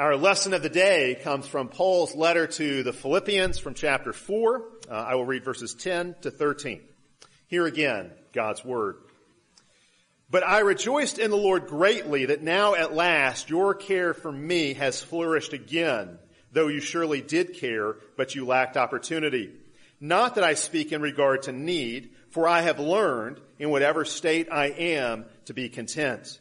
Our lesson of the day comes from Paul's letter to the Philippians from chapter 4. Uh, I will read verses 10 to 13. Here again, God's Word. But I rejoiced in the Lord greatly that now at last your care for me has flourished again, though you surely did care, but you lacked opportunity. Not that I speak in regard to need, for I have learned in whatever state I am to be content.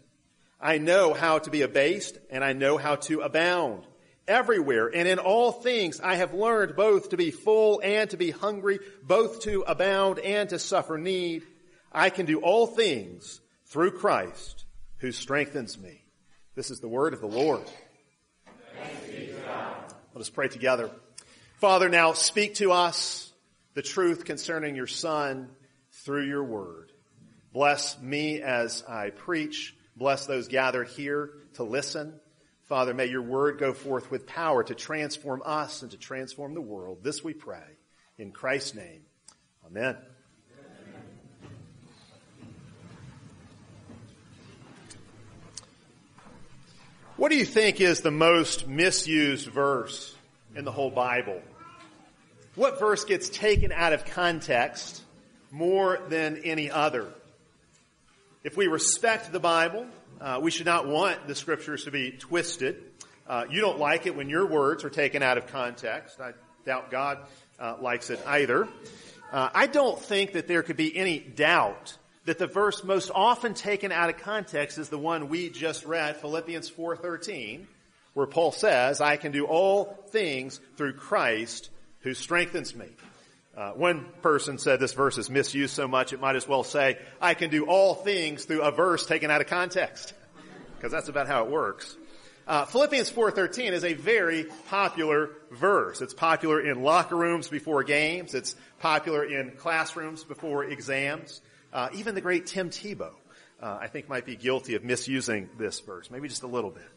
I know how to be abased and I know how to abound. Everywhere and in all things I have learned both to be full and to be hungry, both to abound and to suffer need. I can do all things through Christ who strengthens me. This is the word of the Lord. Let us pray together. Father, now speak to us the truth concerning your son through your word. Bless me as I preach. Bless those gathered here to listen. Father, may your word go forth with power to transform us and to transform the world. This we pray. In Christ's name. Amen. What do you think is the most misused verse in the whole Bible? what verse gets taken out of context more than any other? If we respect the Bible, uh, we should not want the scriptures to be twisted. Uh, you don't like it when your words are taken out of context. I doubt God uh, likes it either. Uh, I don't think that there could be any doubt that the verse most often taken out of context is the one we just read, Philippians 4:13, where Paul says, "I can do all things through Christ who strengthens me. Uh, one person said this verse is misused so much it might as well say, I can do all things through a verse taken out of context. Because that's about how it works. Uh, Philippians 4.13 is a very popular verse. It's popular in locker rooms before games. It's popular in classrooms before exams. Uh, even the great Tim Tebow, uh, I think might be guilty of misusing this verse, maybe just a little bit.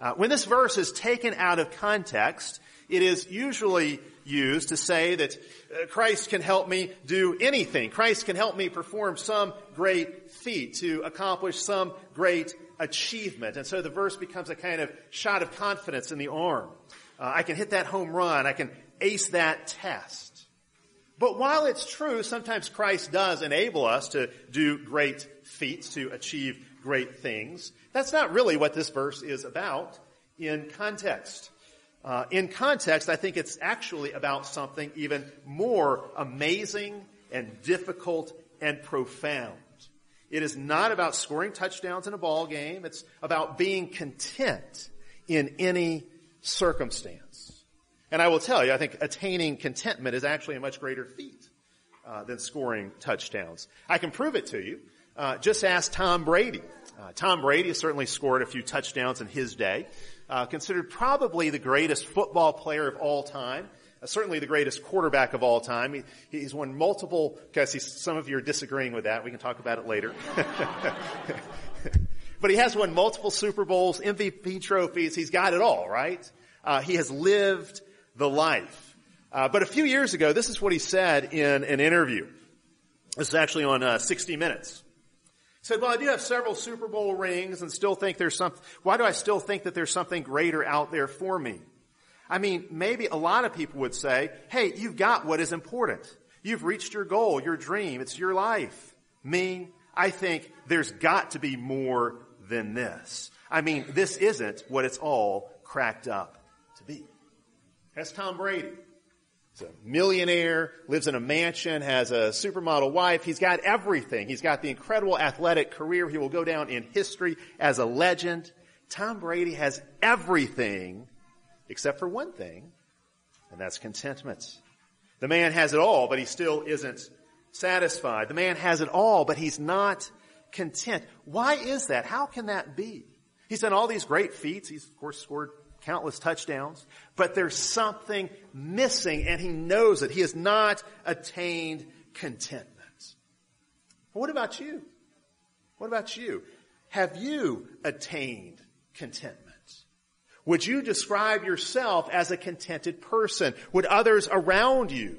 Uh, when this verse is taken out of context, it is usually used to say that uh, Christ can help me do anything. Christ can help me perform some great feat, to accomplish some great achievement. And so the verse becomes a kind of shot of confidence in the arm. Uh, I can hit that home run. I can ace that test. But while it's true, sometimes Christ does enable us to do great feats, to achieve great things. That's not really what this verse is about in context. Uh, in context, I think it's actually about something even more amazing and difficult and profound. It is not about scoring touchdowns in a ball game. It's about being content in any circumstance. And I will tell you, I think attaining contentment is actually a much greater feat uh, than scoring touchdowns. I can prove it to you. Uh, just ask Tom Brady. Uh, Tom Brady has certainly scored a few touchdowns in his day uh, considered probably the greatest football player of all time. Uh, certainly the greatest quarterback of all time. He, he's won multiple, because some of you are disagreeing with that. We can talk about it later. but he has won multiple Super Bowls, MVP trophies. He's got it all, right? Uh, he has lived the life. Uh, but a few years ago, this is what he said in an interview. This is actually on uh, 60 Minutes said, well, I do have several Super Bowl rings and still think there's something, why do I still think that there's something greater out there for me? I mean, maybe a lot of people would say, hey, you've got what is important. You've reached your goal, your dream. It's your life. Me, I think there's got to be more than this. I mean, this isn't what it's all cracked up to be. That's Tom Brady. He's a millionaire, lives in a mansion, has a supermodel wife. He's got everything. He's got the incredible athletic career. He will go down in history as a legend. Tom Brady has everything except for one thing, and that's contentment. The man has it all, but he still isn't satisfied. The man has it all, but he's not content. Why is that? How can that be? He's done all these great feats. He's, of course, scored countless touchdowns, but there's something missing and he knows it. He has not attained contentment. what about you? What about you? Have you attained contentment? Would you describe yourself as a contented person? Would others around you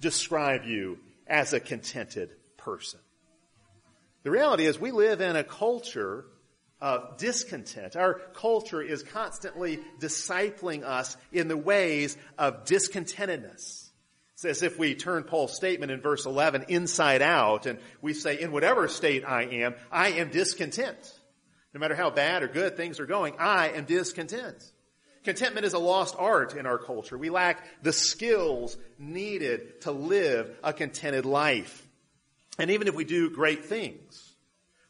describe you as a contented person? The reality is we live in a culture of discontent. Our culture is constantly discipling us in the ways of discontentedness. It's as if we turn Paul's statement in verse 11 inside out and we say, in whatever state I am, I am discontent. No matter how bad or good things are going, I am discontent. Contentment is a lost art in our culture. We lack the skills needed to live a contented life. And even if we do great things,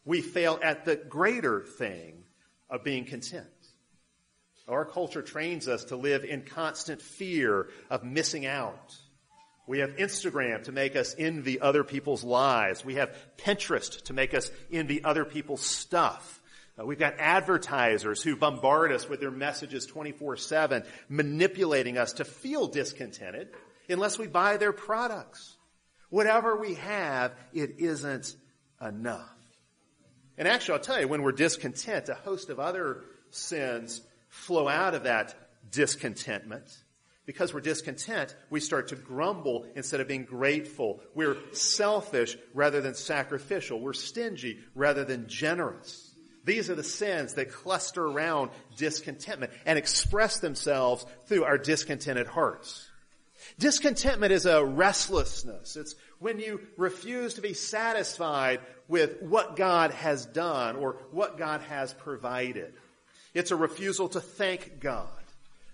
we fail at the greater thing of being content. Our culture trains us to live in constant fear of missing out. We have Instagram to make us envy other people's lives. We have Pinterest to make us envy other people's stuff. Uh, we've got advertisers who bombard us with their messages 24-7, manipulating us to feel discontented unless we buy their products. Whatever we have, it isn't enough. And actually, I'll tell you, when we're discontent, a host of other sins flow out of that discontentment. Because we're discontent, we start to grumble instead of being grateful. We're selfish rather than sacrificial. We're stingy rather than generous. These are the sins that cluster around discontentment and express themselves through our discontented hearts. Discontentment is a restlessness. It's when you refuse to be satisfied with what God has done or what God has provided. It's a refusal to thank God.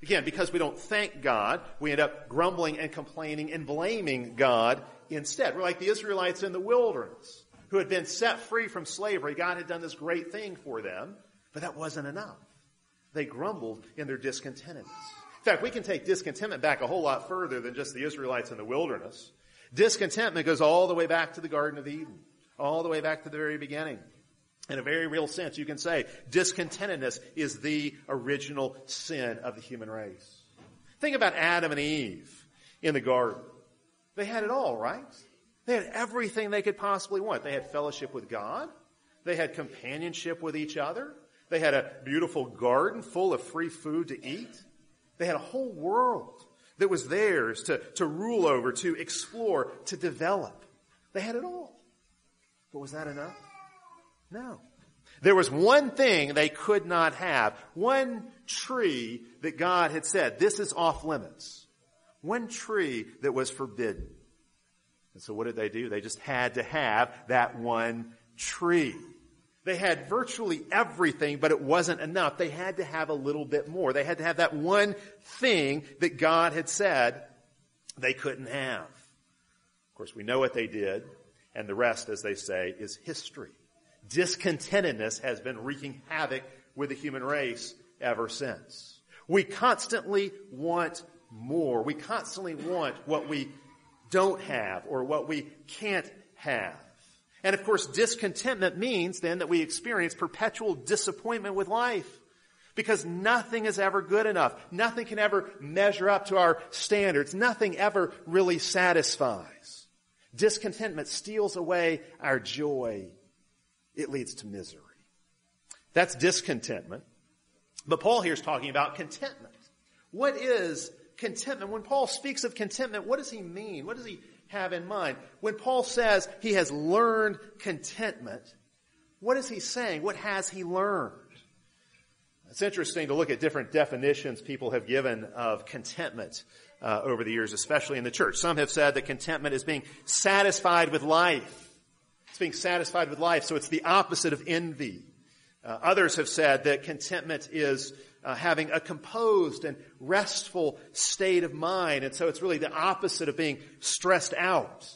Again, because we don't thank God, we end up grumbling and complaining and blaming God instead. We're like the Israelites in the wilderness who had been set free from slavery. God had done this great thing for them, but that wasn't enough. They grumbled in their discontentedness. In fact, we can take discontentment back a whole lot further than just the Israelites in the wilderness. Discontentment goes all the way back to the Garden of Eden, all the way back to the very beginning. In a very real sense, you can say discontentedness is the original sin of the human race. Think about Adam and Eve in the garden. They had it all, right? They had everything they could possibly want. They had fellowship with God. They had companionship with each other. They had a beautiful garden full of free food to eat. They had a whole world that was theirs to, to rule over, to explore, to develop. They had it all. But was that enough? No. There was one thing they could not have. One tree that God had said, this is off limits. One tree that was forbidden. And so what did they do? They just had to have that one tree. They had virtually everything, but it wasn't enough. They had to have a little bit more. They had to have that one thing that God had said they couldn't have. Of course, we know what they did, and the rest, as they say, is history. Discontentedness has been wreaking havoc with the human race ever since. We constantly want more. We constantly want what we don't have or what we can't have. And of course, discontentment means then that we experience perpetual disappointment with life. Because nothing is ever good enough. Nothing can ever measure up to our standards. Nothing ever really satisfies. Discontentment steals away our joy. It leads to misery. That's discontentment. But Paul here is talking about contentment. What is contentment. When Paul speaks of contentment, what does he mean? What does he have in mind? When Paul says he has learned contentment, what is he saying? What has he learned? It's interesting to look at different definitions people have given of contentment uh, over the years, especially in the church. Some have said that contentment is being satisfied with life. It's being satisfied with life, so it's the opposite of envy. Uh, others have said that contentment is uh, having a composed and restful state of mind. And so it's really the opposite of being stressed out.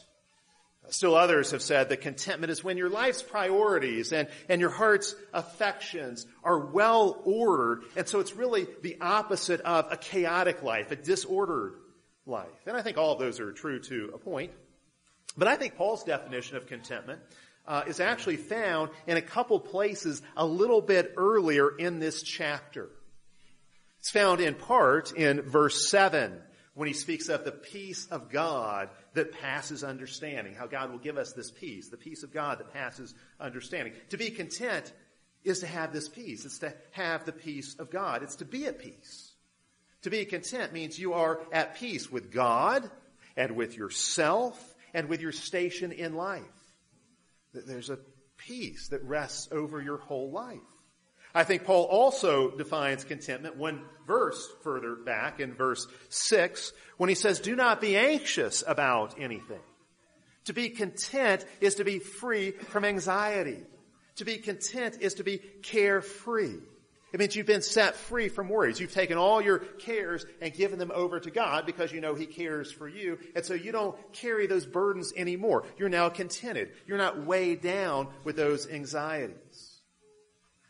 Still others have said that contentment is when your life's priorities and, and your heart's affections are well ordered. And so it's really the opposite of a chaotic life, a disordered life. And I think all of those are true to a point. But I think Paul's definition of contentment uh, is actually found in a couple places a little bit earlier in this chapter. It's found in part in verse 7 when he speaks of the peace of God that passes understanding, how God will give us this peace, the peace of God that passes understanding. To be content is to have this peace. It's to have the peace of God. It's to be at peace. To be content means you are at peace with God and with yourself and with your station in life. There's a peace that rests over your whole life. I think Paul also defines contentment one verse further back in verse 6 when he says, do not be anxious about anything. To be content is to be free from anxiety. To be content is to be carefree. It means you've been set free from worries. You've taken all your cares and given them over to God because you know He cares for you. And so you don't carry those burdens anymore. You're now contented. You're not weighed down with those anxieties.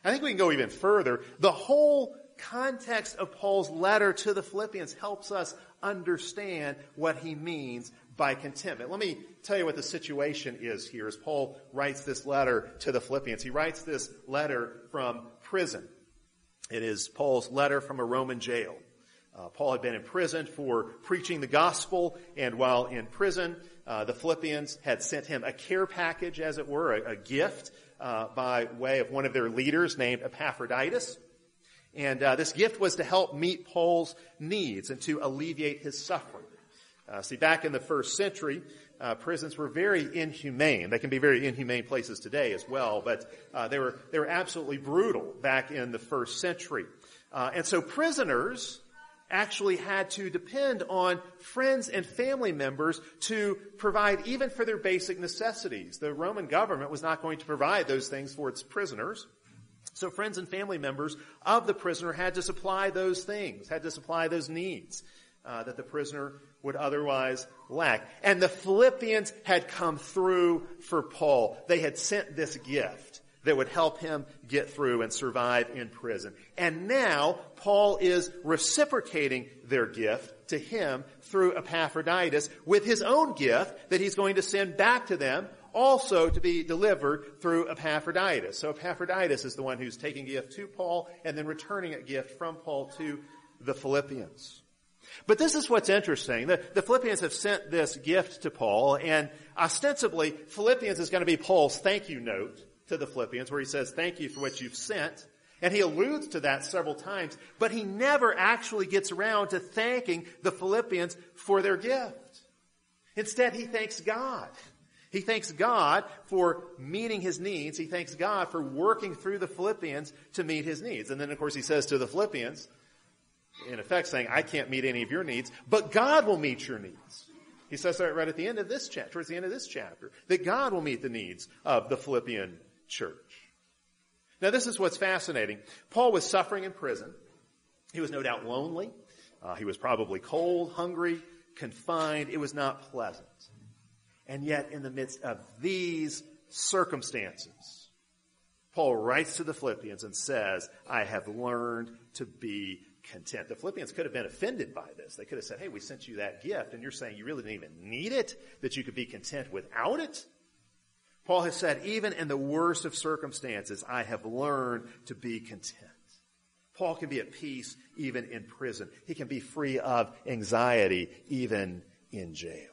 I think we can go even further. The whole context of Paul's letter to the Philippians helps us understand what he means by contentment. Let me tell you what the situation is here as Paul writes this letter to the Philippians. He writes this letter from prison. It is Paul's letter from a Roman jail. Uh, Paul had been imprisoned for preaching the gospel, and while in prison, uh, the Philippians had sent him a care package, as it were, a, a gift uh, by way of one of their leaders named Epaphroditus. And uh, this gift was to help meet Paul's needs and to alleviate his suffering. Uh, see, back in the first century, uh, prisons were very inhumane. They can be very inhumane places today as well, but uh, they were they were absolutely brutal back in the first century. Uh, and so prisoners actually had to depend on friends and family members to provide even for their basic necessities. The Roman government was not going to provide those things for its prisoners. So friends and family members of the prisoner had to supply those things, had to supply those needs uh, that the prisoner would otherwise lack. And the Philippians had come through for Paul. They had sent this gift that would help him get through and survive in prison. And now Paul is reciprocating their gift to him through Epaphroditus with his own gift that he's going to send back to them also to be delivered through Epaphroditus. So Epaphroditus is the one who's taking gift to Paul and then returning a gift from Paul to the Philippians. But this is what's interesting. The, the, Philippians have sent this gift to Paul, and ostensibly, Philippians is going to be Paul's thank you note to the Philippians, where he says, thank you for what you've sent. And he alludes to that several times, but he never actually gets around to thanking the Philippians for their gift. Instead, he thanks God. He thanks God for meeting his needs. He thanks God for working through the Philippians to meet his needs. And then, of course, he says to the Philippians, in effect saying, I can't meet any of your needs, but God will meet your needs. He says that right at the end of this chapter, towards the end of this chapter, that God will meet the needs of the Philippian church. Now this is what's fascinating. Paul was suffering in prison. He was no doubt lonely. Uh, he was probably cold, hungry, confined. It was not pleasant. And yet in the midst of these circumstances, Paul writes to the Philippians and says, I have learned to be content. The Philippians could have been offended by this. They could have said, hey, we sent you that gift and you're saying you really didn't even need it, that you could be content without it. Paul has said, even in the worst of circumstances, I have learned to be content. Paul can be at peace even in prison. He can be free of anxiety even in jail.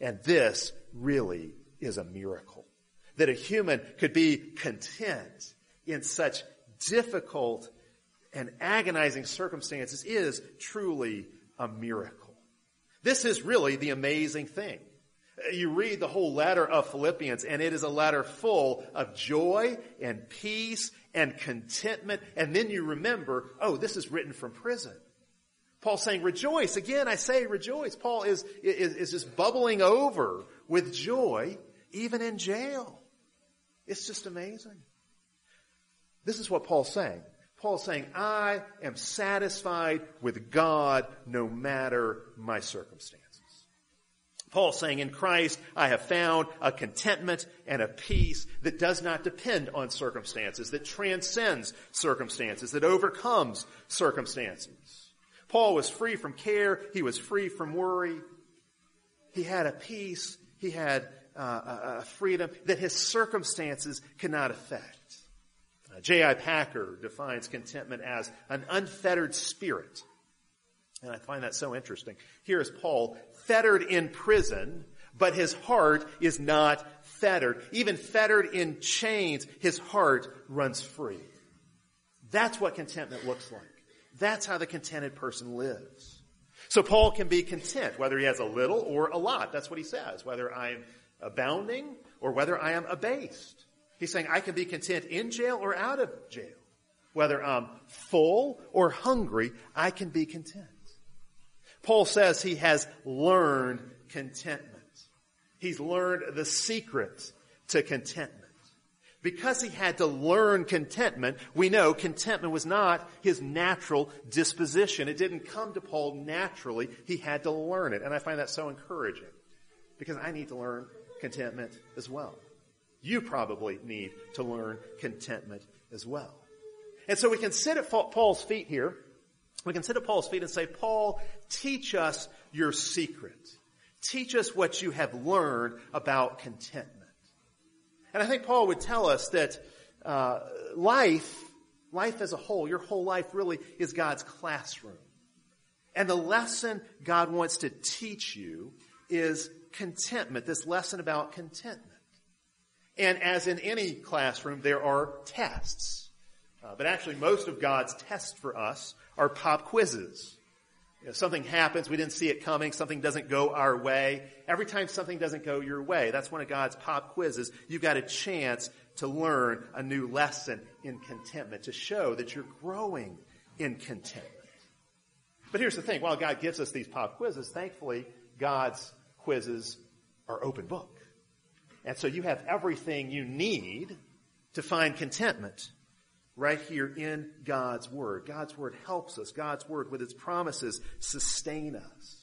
And this really is a miracle. That a human could be content in such difficult and agonizing circumstances is truly a miracle. This is really the amazing thing. You read the whole letter of Philippians and it is a letter full of joy and peace and contentment. And then you remember, oh, this is written from prison. Paul's saying rejoice. Again, I say rejoice. Paul is, is, is just bubbling over with joy even in jail. It's just amazing. This is what Paul's saying. Paul's saying, I am satisfied with God no matter my circumstances. Paul's saying, in Christ, I have found a contentment and a peace that does not depend on circumstances, that transcends circumstances, that overcomes circumstances. Paul was free from care. He was free from worry. He had a peace. He had uh, a freedom that his circumstances cannot affect. Uh, J.I. Packer defines contentment as an unfettered spirit. And I find that so interesting. Here is Paul fettered in prison, but his heart is not fettered. Even fettered in chains, his heart runs free. That's what contentment looks like. That's how the contented person lives. So Paul can be content, whether he has a little or a lot. That's what he says. Whether I'm abounding or whether I am abased. He's saying I can be content in jail or out of jail. Whether I'm full or hungry, I can be content. Paul says he has learned contentment. He's learned the secret to contentment. Because he had to learn contentment, we know contentment was not his natural disposition. It didn't come to Paul naturally. He had to learn it. And I find that so encouraging because I need to learn contentment as well. You probably need to learn contentment as well. And so we can sit at Paul's feet here. We can sit at Paul's feet and say, Paul, teach us your secret. Teach us what you have learned about contentment. And I think Paul would tell us that uh, life, life as a whole, your whole life really is God's classroom. And the lesson God wants to teach you is contentment, this lesson about contentment. And as in any classroom, there are tests. Uh, but actually, most of God's tests for us are pop quizzes. You know, something happens, we didn't see it coming, something doesn't go our way. Every time something doesn't go your way, that's one of God's pop quizzes. You've got a chance to learn a new lesson in contentment, to show that you're growing in contentment. But here's the thing, while God gives us these pop quizzes, thankfully, God's quizzes are open book. And so you have everything you need to find contentment right here in God's Word. God's Word helps us. God's Word with its promises sustain us.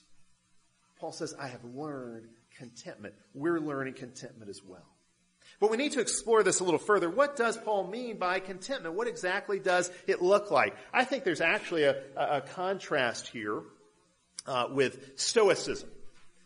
Paul says, I have learned contentment. We're learning contentment as well. But we need to explore this a little further. What does Paul mean by contentment? What exactly does it look like? I think there's actually a, a contrast here uh, with Stoicism.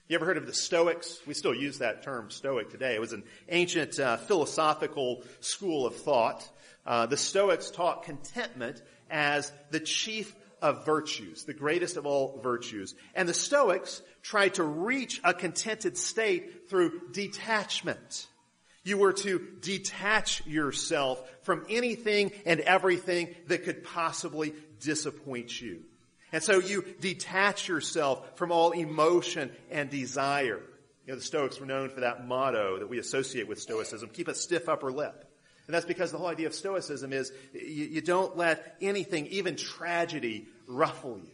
You ever heard of the Stoics? We still use that term Stoic today. It was an ancient uh, philosophical school of thought. Uh, the Stoics taught contentment as the chief of virtues, the greatest of all virtues. And the Stoics tried to reach a contented state through detachment. You were to detach yourself from anything and everything that could possibly disappoint you. And so you detach yourself from all emotion and desire. You know, the Stoics were known for that motto that we associate with Stoicism, keep a stiff upper lip. And that's because the whole idea of Stoicism is you, you don't let anything, even tragedy, ruffle you.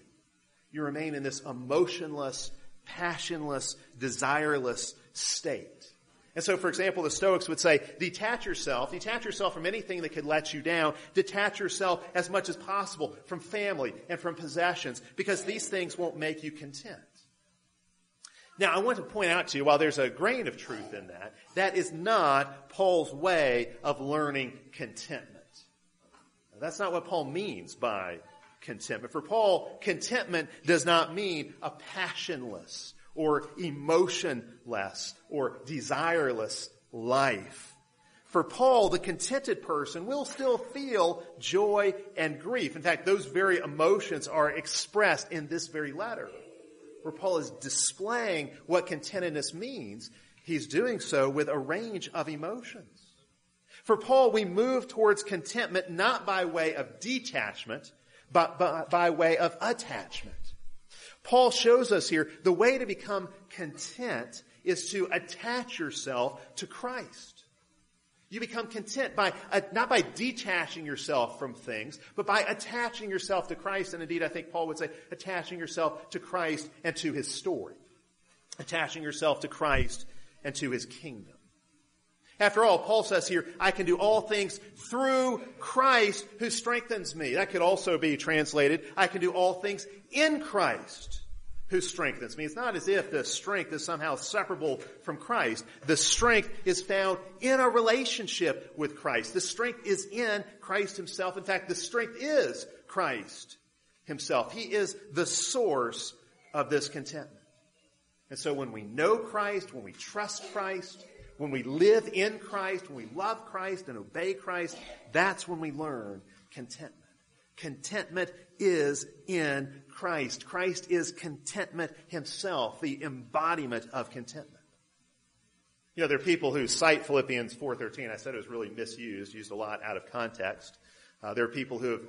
You remain in this emotionless, passionless, desireless state. And so, for example, the Stoics would say, detach yourself, detach yourself from anything that could let you down, detach yourself as much as possible from family and from possessions, because these things won't make you content. Now, I want to point out to you, while there's a grain of truth in that, that is not Paul's way of learning contentment. Now, that's not what Paul means by contentment. For Paul, contentment does not mean a passionless, or emotionless or desireless life. For Paul, the contented person will still feel joy and grief. In fact, those very emotions are expressed in this very letter. Where Paul is displaying what contentedness means, he's doing so with a range of emotions. For Paul, we move towards contentment not by way of detachment, but by, by way of attachment. Paul shows us here the way to become content is to attach yourself to Christ. You become content by, uh, not by detaching yourself from things, but by attaching yourself to Christ. And indeed, I think Paul would say attaching yourself to Christ and to his story. Attaching yourself to Christ and to his kingdom. After all, Paul says here, I can do all things through Christ who strengthens me. That could also be translated, I can do all things in Christ who strengthens me. It's not as if the strength is somehow separable from Christ. The strength is found in a relationship with Christ. The strength is in Christ himself. In fact, the strength is Christ himself. He is the source of this contentment. And so when we know Christ, when we trust Christ, when we live in Christ, when we love Christ and obey Christ, that's when we learn contentment. Contentment is in Christ. Christ is contentment himself, the embodiment of contentment. You know, there are people who cite Philippians 4.13. I said it was really misused, used a lot out of context. Uh, there are people who have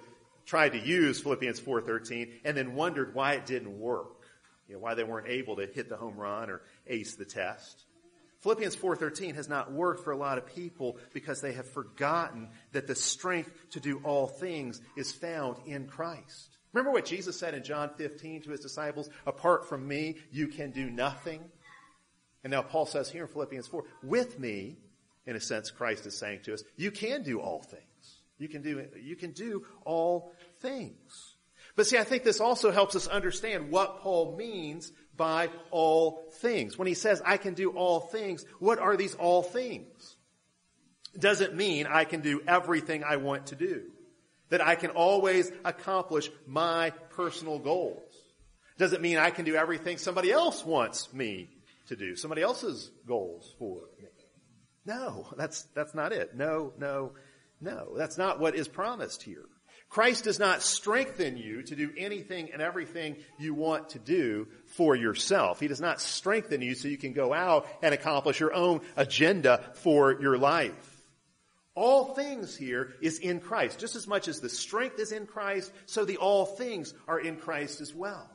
tried to use Philippians 4.13 and then wondered why it didn't work. You know, why they weren't able to hit the home run or ace the test. Philippians 4:13 has not worked for a lot of people because they have forgotten that the strength to do all things is found in Christ. Remember what Jesus said in John 15 to his disciples, apart from me you can do nothing. And now Paul says here in Philippians 4, with me, in a sense Christ is saying to us, you can do all things. You can do you can do all things. But see, I think this also helps us understand what Paul means by all things. When he says, I can do all things, what are these all things? Does it mean I can do everything I want to do? That I can always accomplish my personal goals? Does it mean I can do everything somebody else wants me to do? Somebody else's goals for me? No, that's, that's not it. No, no, no. That's not what is promised here. Christ does not strengthen you to do anything and everything you want to do for yourself. He does not strengthen you so you can go out and accomplish your own agenda for your life. All things here is in Christ. Just as much as the strength is in Christ, so the all things are in Christ as well.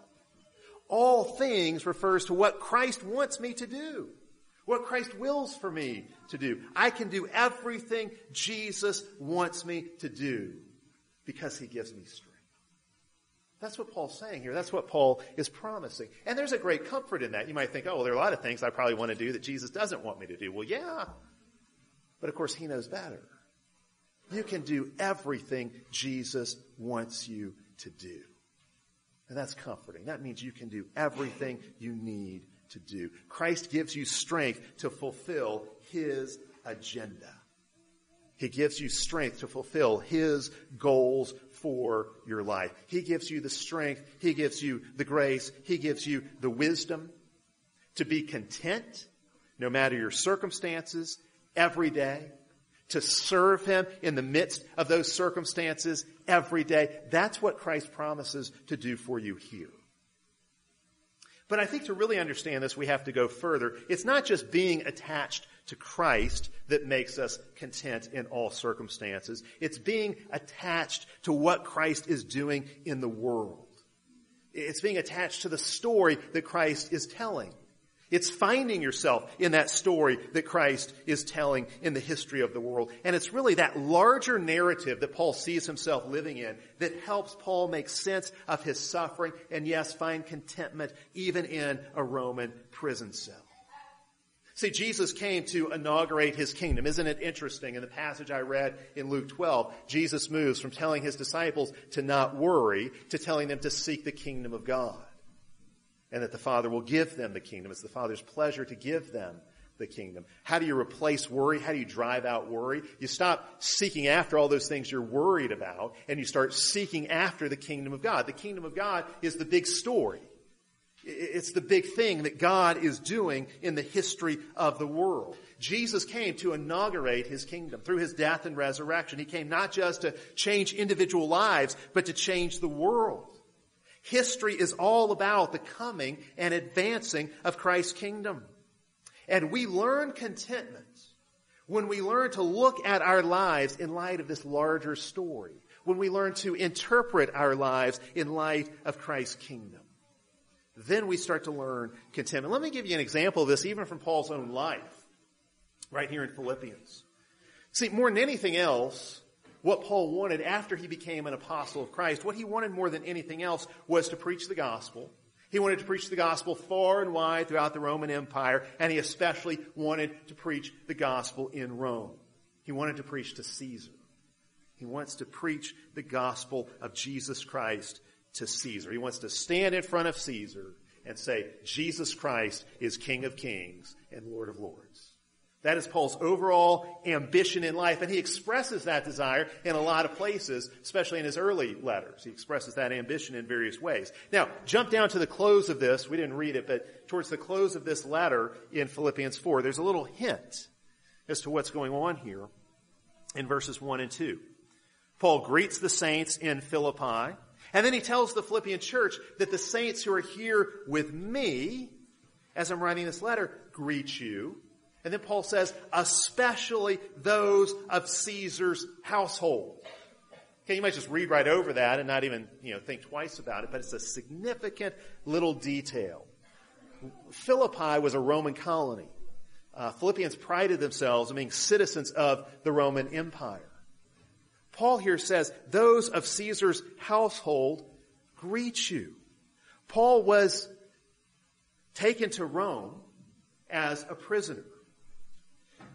All things refers to what Christ wants me to do. What Christ wills for me to do. I can do everything Jesus wants me to do because he gives me strength. That's what Paul's saying here. That's what Paul is promising. And there's a great comfort in that. You might think, oh, well, there are a lot of things I probably want to do that Jesus doesn't want me to do. Well, yeah. But of course, he knows better. You can do everything Jesus wants you to do. And that's comforting. That means you can do everything you need to do. Christ gives you strength to fulfill his agenda. He gives you strength to fulfill His goals for your life. He gives you the strength. He gives you the grace. He gives you the wisdom to be content no matter your circumstances every day, to serve Him in the midst of those circumstances every day. That's what Christ promises to do for you here. But I think to really understand this, we have to go further. It's not just being attached to Christ that makes us content in all circumstances. It's being attached to what Christ is doing in the world. It's being attached to the story that Christ is telling. It's finding yourself in that story that Christ is telling in the history of the world. And it's really that larger narrative that Paul sees himself living in that helps Paul make sense of his suffering and yes, find contentment even in a Roman prison cell. See, Jesus came to inaugurate his kingdom. Isn't it interesting? In the passage I read in Luke 12, Jesus moves from telling his disciples to not worry to telling them to seek the kingdom of God. And that the Father will give them the kingdom. It's the Father's pleasure to give them the kingdom. How do you replace worry? How do you drive out worry? You stop seeking after all those things you're worried about and you start seeking after the kingdom of God. The kingdom of God is the big story. It's the big thing that God is doing in the history of the world. Jesus came to inaugurate his kingdom through his death and resurrection. He came not just to change individual lives, but to change the world. History is all about the coming and advancing of Christ's kingdom. And we learn contentment when we learn to look at our lives in light of this larger story. When we learn to interpret our lives in light of Christ's kingdom then we start to learn contentment. Let me give you an example of this even from Paul's own life, right here in Philippians. See, more than anything else, what Paul wanted after he became an apostle of Christ, what he wanted more than anything else was to preach the gospel. He wanted to preach the gospel far and wide throughout the Roman Empire, and he especially wanted to preach the gospel in Rome. He wanted to preach to Caesar. He wants to preach the gospel of Jesus Christ to Caesar. He wants to stand in front of Caesar and say, Jesus Christ is King of Kings and Lord of Lords. That is Paul's overall ambition in life, and he expresses that desire in a lot of places, especially in his early letters. He expresses that ambition in various ways. Now, jump down to the close of this. We didn't read it, but towards the close of this letter in Philippians 4, there's a little hint as to what's going on here in verses 1 and 2. Paul greets the saints in Philippi. And then he tells the Philippian church that the saints who are here with me, as I'm writing this letter, greet you. And then Paul says, especially those of Caesar's household. Okay, you might just read right over that and not even, you know, think twice about it, but it's a significant little detail. Philippi was a Roman colony. uh, Philippians prided themselves on being citizens of the Roman Empire. Paul here says, those of Caesar's household greet you. Paul was taken to Rome as a prisoner.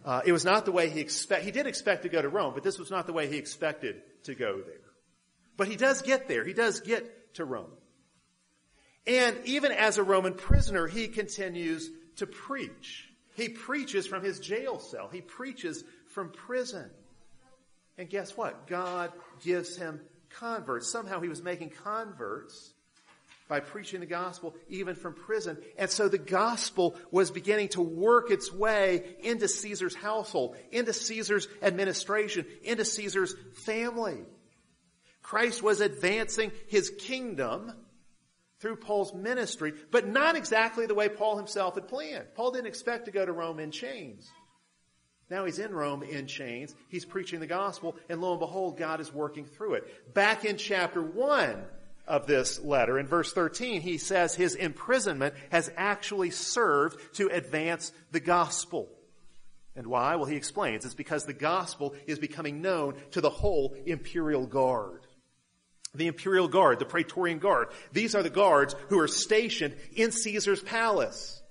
Uh, it was not the way he expect. He did expect to go to Rome, but this was not the way he expected to go there. But he does get there. He does get to Rome. And even as a Roman prisoner, he continues to preach. He preaches from his jail cell. He preaches from prison. And guess what? God gives him converts. Somehow he was making converts by preaching the gospel even from prison. And so the gospel was beginning to work its way into Caesar's household, into Caesar's administration, into Caesar's family. Christ was advancing his kingdom through Paul's ministry, but not exactly the way Paul himself had planned. Paul didn't expect to go to Rome in chains. Now he's in Rome in chains. He's preaching the gospel, and lo and behold, God is working through it. Back in chapter 1, of this letter. In verse 13, he says his imprisonment has actually served to advance the gospel. And why? Well, he explains. It's because the gospel is becoming known to the whole imperial guard. The imperial guard, the praetorian guard. These are the guards who are stationed in Caesar's palace.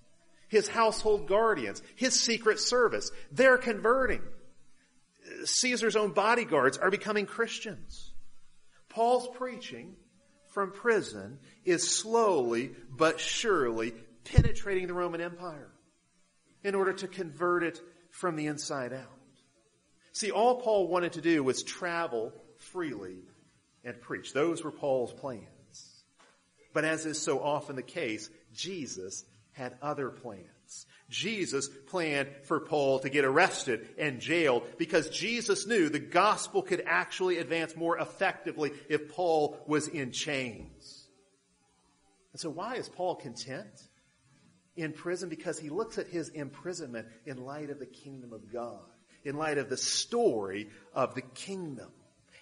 His household guardians, his secret service. They're converting. Caesar's own bodyguards are becoming Christians. Paul's preaching from prison is slowly but surely penetrating the Roman Empire in order to convert it from the inside out. See, all Paul wanted to do was travel freely and preach. Those were Paul's plans. But as is so often the case, Jesus had other plans. Jesus planned for Paul to get arrested and jailed because Jesus knew the gospel could actually advance more effectively if Paul was in chains. And so why is Paul content in prison? Because he looks at his imprisonment in light of the kingdom of God, in light of the story of the kingdom.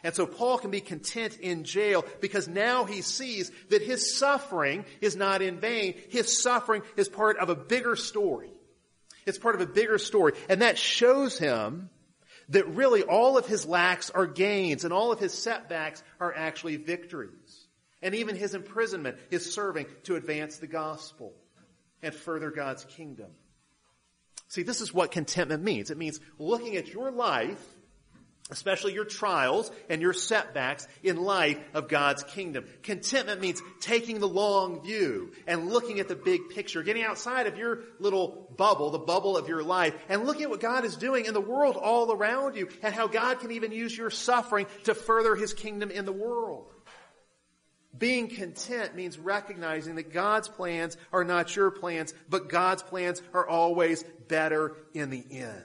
And so Paul can be content in jail because now he sees that his suffering is not in vain. His suffering is part of a bigger story. It's part of a bigger story. And that shows him that really all of his lacks are gains and all of his setbacks are actually victories. And even his imprisonment is serving to advance the gospel and further God's kingdom. See, this is what contentment means. It means looking at your life especially your trials and your setbacks in light of God's kingdom. Contentment means taking the long view and looking at the big picture, getting outside of your little bubble, the bubble of your life, and looking at what God is doing in the world all around you and how God can even use your suffering to further His kingdom in the world. Being content means recognizing that God's plans are not your plans, but God's plans are always better in the end.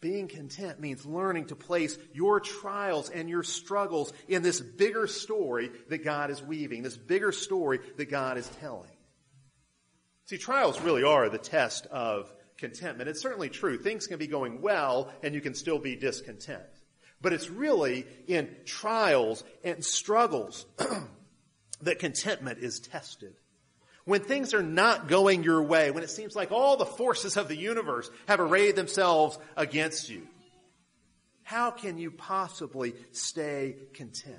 Being content means learning to place your trials and your struggles in this bigger story that God is weaving, this bigger story that God is telling. See, trials really are the test of contentment. It's certainly true. Things can be going well and you can still be discontent. But it's really in trials and struggles that contentment is tested when things are not going your way, when it seems like all the forces of the universe have arrayed themselves against you, how can you possibly stay content?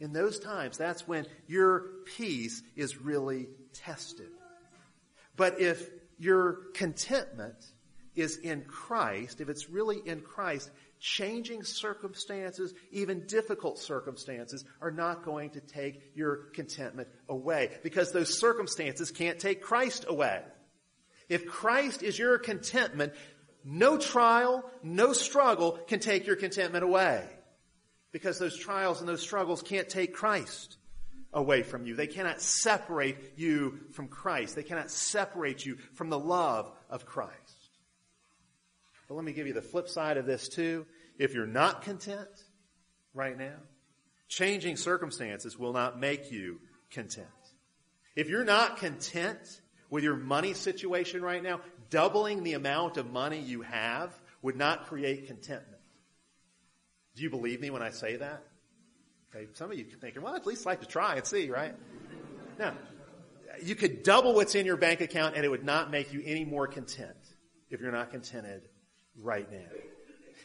In those times, that's when your peace is really tested. But if your contentment is in Christ, if it's really in Christ, changing circumstances, even difficult circumstances, are not going to take your contentment away because those circumstances can't take Christ away. If Christ is your contentment, no trial, no struggle can take your contentment away because those trials and those struggles can't take Christ away from you. They cannot separate you from Christ. They cannot separate you from the love of Christ. But let me give you the flip side of this too. If you're not content right now, changing circumstances will not make you content. If you're not content with your money situation right now, doubling the amount of money you have would not create contentment. Do you believe me when I say that? Okay, some of you thinking, well, I'd at least like to try and see, right? Now, you could double what's in your bank account and it would not make you any more content if you're not contented right now.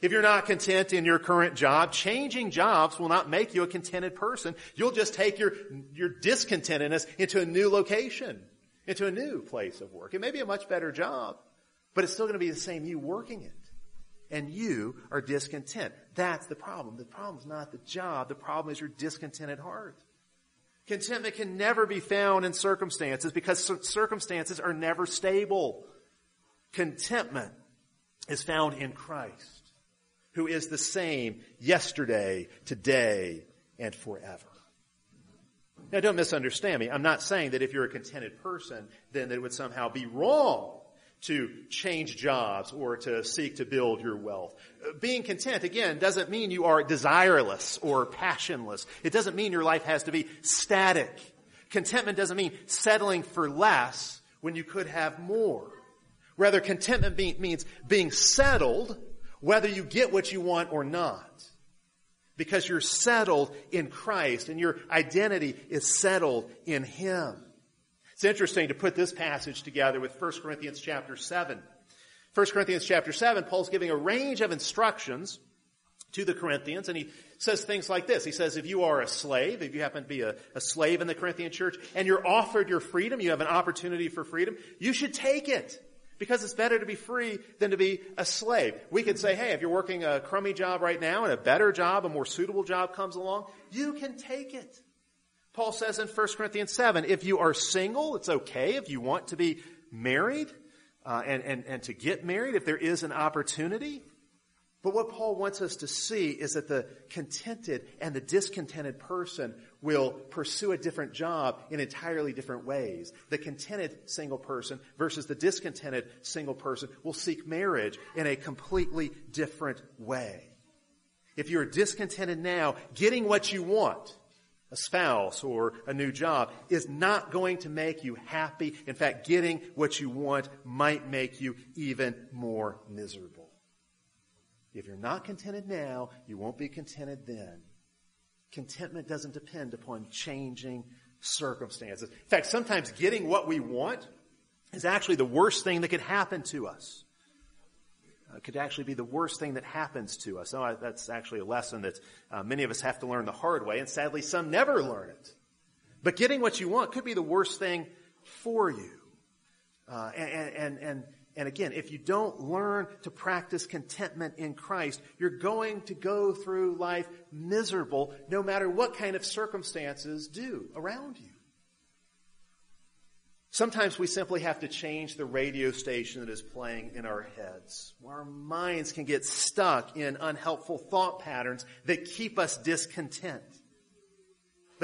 If you're not content in your current job, changing jobs will not make you a contented person. You'll just take your, your discontentedness into a new location, into a new place of work. It may be a much better job, but it's still going to be the same you working it. And you are discontent. That's the problem. The problem is not the job. The problem is your discontented heart. Contentment can never be found in circumstances because circumstances are never stable. Contentment is found in Christ who is the same yesterday, today, and forever. Now don't misunderstand me. I'm not saying that if you're a contented person, then it would somehow be wrong to change jobs or to seek to build your wealth. Being content, again, doesn't mean you are desireless or passionless. It doesn't mean your life has to be static. Contentment doesn't mean settling for less when you could have more. Rather, contentment means being settled whether you get what you want or not. Because you're settled in Christ and your identity is settled in Him. It's interesting to put this passage together with 1 Corinthians chapter 7. 1 Corinthians chapter 7, Paul's giving a range of instructions to the Corinthians, and he says things like this. He says, if you are a slave, if you happen to be a, a, slave in the Corinthian church, and you're offered your freedom, you have an opportunity for freedom, you should take it. Because it's better to be free than to be a slave. We could say, hey, if you're working a crummy job right now and a better job, a more suitable job comes along, you can take it. Paul says in 1 Corinthians 7, if you are single, it's okay if you want to be married uh, and, and, and to get married, if there is an opportunity. But what Paul wants us to see is that the contented and the discontented person will pursue a different job in entirely different ways. The contented single person versus the discontented single person will seek marriage in a completely different way. If you're discontented now, getting what you want, a spouse or a new job, is not going to make you happy. In fact, getting what you want might make you even more miserable. If you're not contented now, you won't be contented then. Contentment doesn't depend upon changing circumstances. In fact, sometimes getting what we want is actually the worst thing that could happen to us. It uh, could actually be the worst thing that happens to us. Oh, that's actually a lesson that uh, many of us have to learn the hard way, and sadly, some never learn it. But getting what you want could be the worst thing for you. Uh, and, and, and and again, if you don't learn to practice contentment in Christ, you're going to go through life miserable no matter what kind of circumstances do around you. Sometimes we simply have to change the radio station that is playing in our heads. Our minds can get stuck in unhelpful thought patterns that keep us discontent.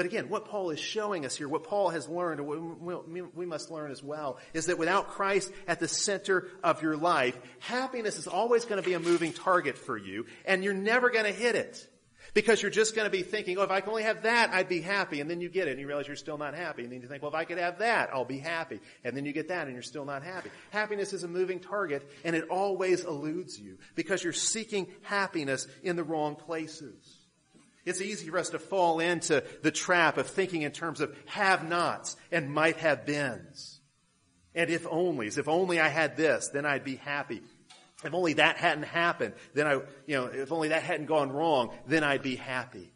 But again, what Paul is showing us here, what Paul has learned, what we must learn as well, is that without Christ at the center of your life, happiness is always going to be a moving target for you, and you're never going to hit it. Because you're just going to be thinking, oh, if I can only have that, I'd be happy. And then you get it and you realize you're still not happy. And then you think, well, if I could have that, I'll be happy. And then you get that and you're still not happy. Happiness is a moving target and it always eludes you because you're seeking happiness in the wrong places. It's easy for us to fall into the trap of thinking in terms of have nots and might have beens. And if onlys. If only I had this, then I'd be happy. If only that hadn't happened, then I, you know, if only that hadn't gone wrong, then I'd be happy.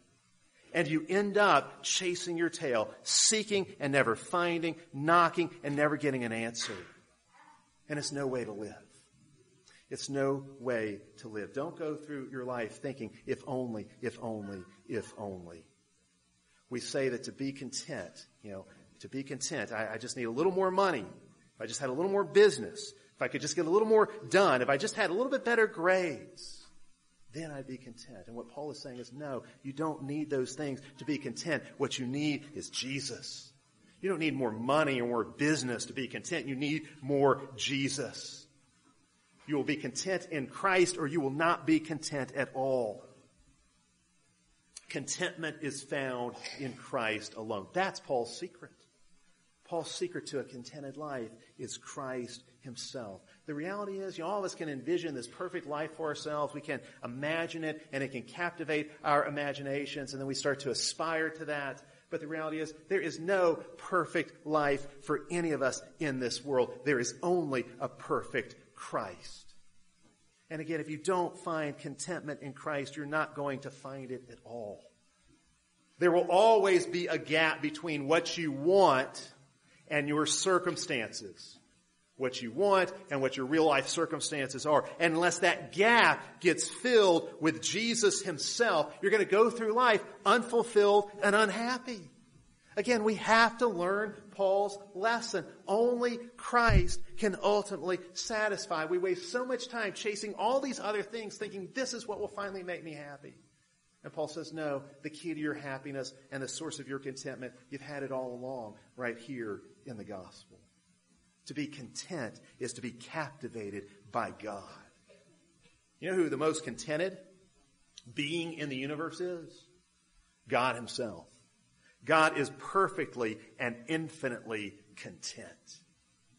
And you end up chasing your tail, seeking and never finding, knocking and never getting an answer. And it's no way to live. It's no way to live. Don't go through your life thinking, if only, if only, if only. We say that to be content, you know, to be content, I, I just need a little more money. If I just had a little more business, if I could just get a little more done, if I just had a little bit better grades, then I'd be content. And what Paul is saying is, no, you don't need those things to be content. What you need is Jesus. You don't need more money or more business to be content. You need more Jesus. You will be content in Christ or you will not be content at all. Contentment is found in Christ alone. That's Paul's secret. Paul's secret to a contented life is Christ himself. The reality is, you know, all of us can envision this perfect life for ourselves. We can imagine it and it can captivate our imaginations and then we start to aspire to that. But the reality is there is no perfect life for any of us in this world. There is only a perfect Christ. And again, if you don't find contentment in Christ, you're not going to find it at all. There will always be a gap between what you want and your circumstances. What you want and what your real life circumstances are. And unless that gap gets filled with Jesus himself, you're going to go through life unfulfilled and unhappy. Again, we have to learn Paul's lesson. Only Christ can ultimately satisfy. We waste so much time chasing all these other things thinking this is what will finally make me happy. And Paul says, no, the key to your happiness and the source of your contentment, you've had it all along right here in the gospel. To be content is to be captivated by God. You know who the most contented being in the universe is? God himself. God is perfectly and infinitely content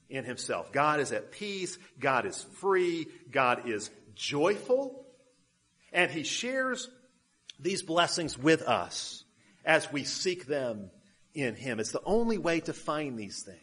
in himself. God is at peace. God is free. God is joyful. And he shares these blessings with us as we seek them in Him. It's the only way to find these things.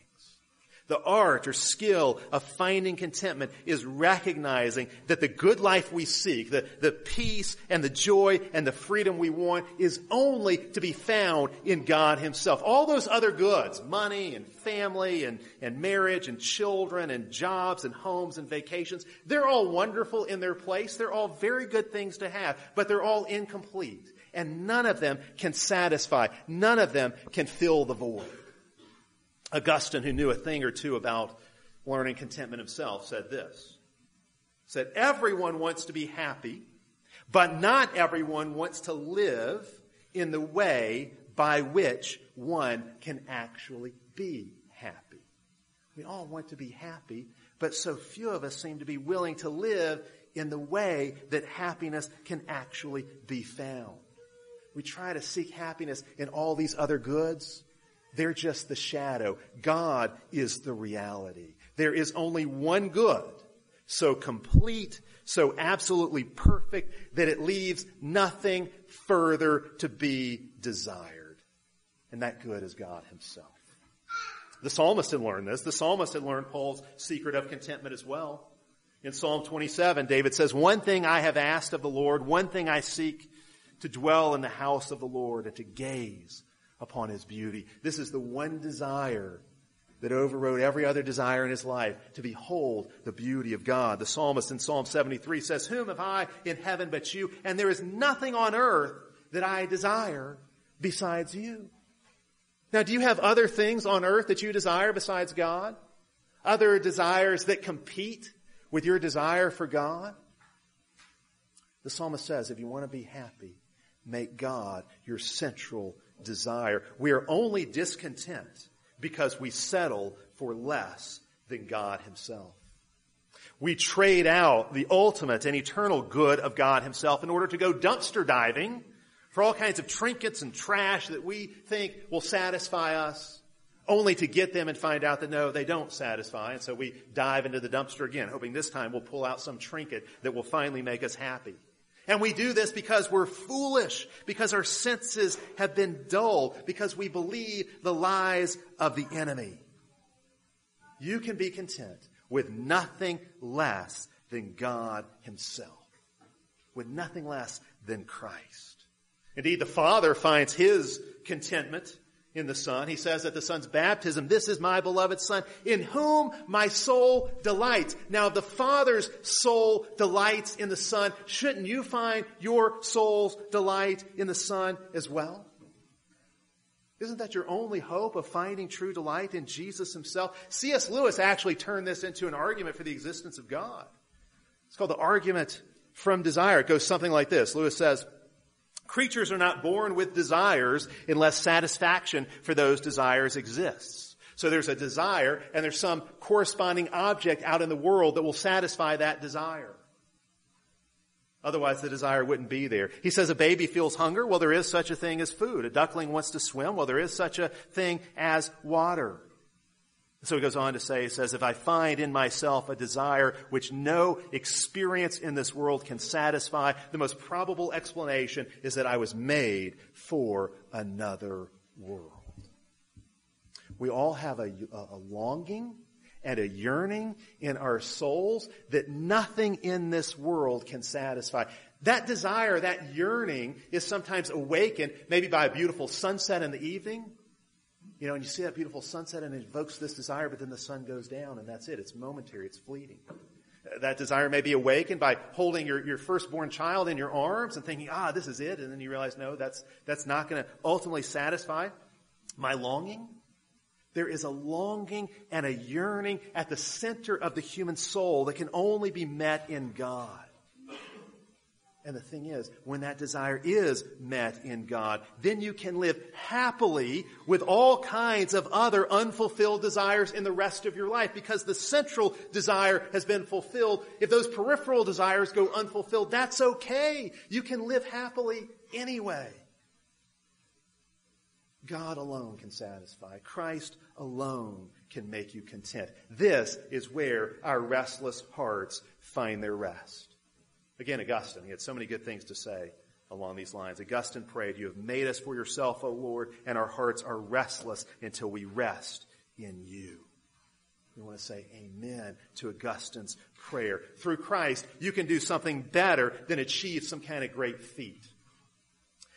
The art or skill of finding contentment is recognizing that the good life we seek, the, the peace and the joy and the freedom we want is only to be found in God Himself. All those other goods, money and family and, and marriage and children and jobs and homes and vacations, they're all wonderful in their place. They're all very good things to have, but they're all incomplete. And none of them can satisfy. None of them can fill the void. Augustine, who knew a thing or two about learning contentment himself, said this. Said, everyone wants to be happy, but not everyone wants to live in the way by which one can actually be happy. We all want to be happy, but so few of us seem to be willing to live in the way that happiness can actually be found. We try to seek happiness in all these other goods, they're just the shadow. God is the reality. There is only one good, so complete, so absolutely perfect that it leaves nothing further to be desired. And that good is God himself. The psalmist had learned this. The psalmist had learned Paul's secret of contentment as well. In Psalm 27, David says, One thing I have asked of the Lord, one thing I seek to dwell in the house of the Lord and to gaze upon his beauty. This is the one desire that overrode every other desire in his life to behold the beauty of God. The psalmist in Psalm 73 says, Whom have I in heaven but you? And there is nothing on earth that I desire besides you. Now, do you have other things on earth that you desire besides God? Other desires that compete with your desire for God? The psalmist says, if you want to be happy, make God your central desire. We are only discontent because we settle for less than God himself. We trade out the ultimate and eternal good of God himself in order to go dumpster diving for all kinds of trinkets and trash that we think will satisfy us, only to get them and find out that no, they don't satisfy. And so we dive into the dumpster again, hoping this time we'll pull out some trinket that will finally make us happy. And we do this because we're foolish, because our senses have been dull, because we believe the lies of the enemy. You can be content with nothing less than God himself, with nothing less than Christ. Indeed, the Father finds his contentment in the Son. He says at the Son's baptism, this is my beloved Son, in whom my soul delights. Now, the Father's soul delights in the Son. Shouldn't you find your soul's delight in the Son as well? Isn't that your only hope of finding true delight in Jesus himself? C.S. Lewis actually turned this into an argument for the existence of God. It's called the argument from desire. It goes something like this. Lewis says, Creatures are not born with desires unless satisfaction for those desires exists. So there's a desire and there's some corresponding object out in the world that will satisfy that desire. Otherwise the desire wouldn't be there. He says a baby feels hunger. Well, there is such a thing as food. A duckling wants to swim. Well, there is such a thing as water. So he goes on to say, he says, if I find in myself a desire which no experience in this world can satisfy, the most probable explanation is that I was made for another world. We all have a, a, longing and a yearning in our souls that nothing in this world can satisfy. That desire, that yearning is sometimes awakened maybe by a beautiful sunset in the evening. You know, and you see that beautiful sunset and it evokes this desire, but then the sun goes down and that's it. It's momentary. It's fleeting. That desire may be awakened by holding your, your firstborn child in your arms and thinking, ah, this is it. And then you realize, no, that's, that's not going to ultimately satisfy my longing. There is a longing and a yearning at the center of the human soul that can only be met in God. And the thing is, when that desire is met in God, then you can live happily with all kinds of other unfulfilled desires in the rest of your life because the central desire has been fulfilled. If those peripheral desires go unfulfilled, that's okay. You can live happily anyway. God alone can satisfy. Christ alone can make you content. This is where our restless hearts find their rest. Again, Augustine, he had so many good things to say along these lines. Augustine prayed, You have made us for yourself, O Lord, and our hearts are restless until we rest in you. We want to say amen to Augustine's prayer. Through Christ, you can do something better than achieve some kind of great feat.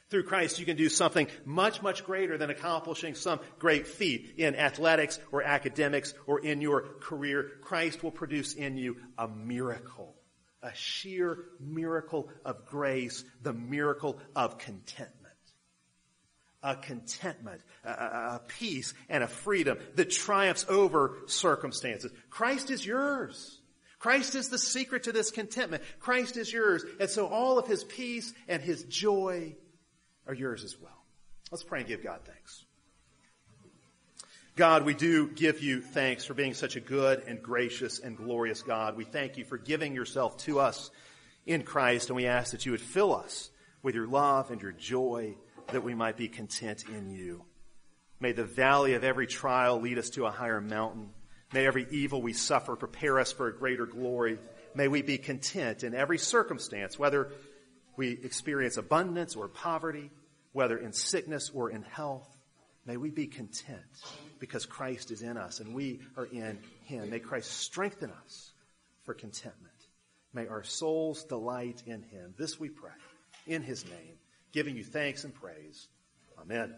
Through Christ, you can do something much, much greater than accomplishing some great feat in athletics or academics or in your career. Christ will produce in you a miracle a sheer miracle of grace, the miracle of contentment. A contentment, a, a, peace, and a freedom that triumphs over circumstances. Christ is yours. Christ is the secret to this contentment. Christ is yours. And so all of his peace and his joy are yours as well. Let's pray and give God thanks. God, we do give you thanks for being such a good and gracious and glorious God. We thank you for giving yourself to us in Christ, and we ask that you would fill us with your love and your joy that we might be content in you. May the valley of every trial lead us to a higher mountain. May every evil we suffer prepare us for a greater glory. May we be content in every circumstance, whether we experience abundance or poverty, whether in sickness or in health. May we be content because Christ is in us and we are in Him. May Christ strengthen us for contentment. May our souls delight in Him. This we pray in His name, giving you thanks and praise. Amen.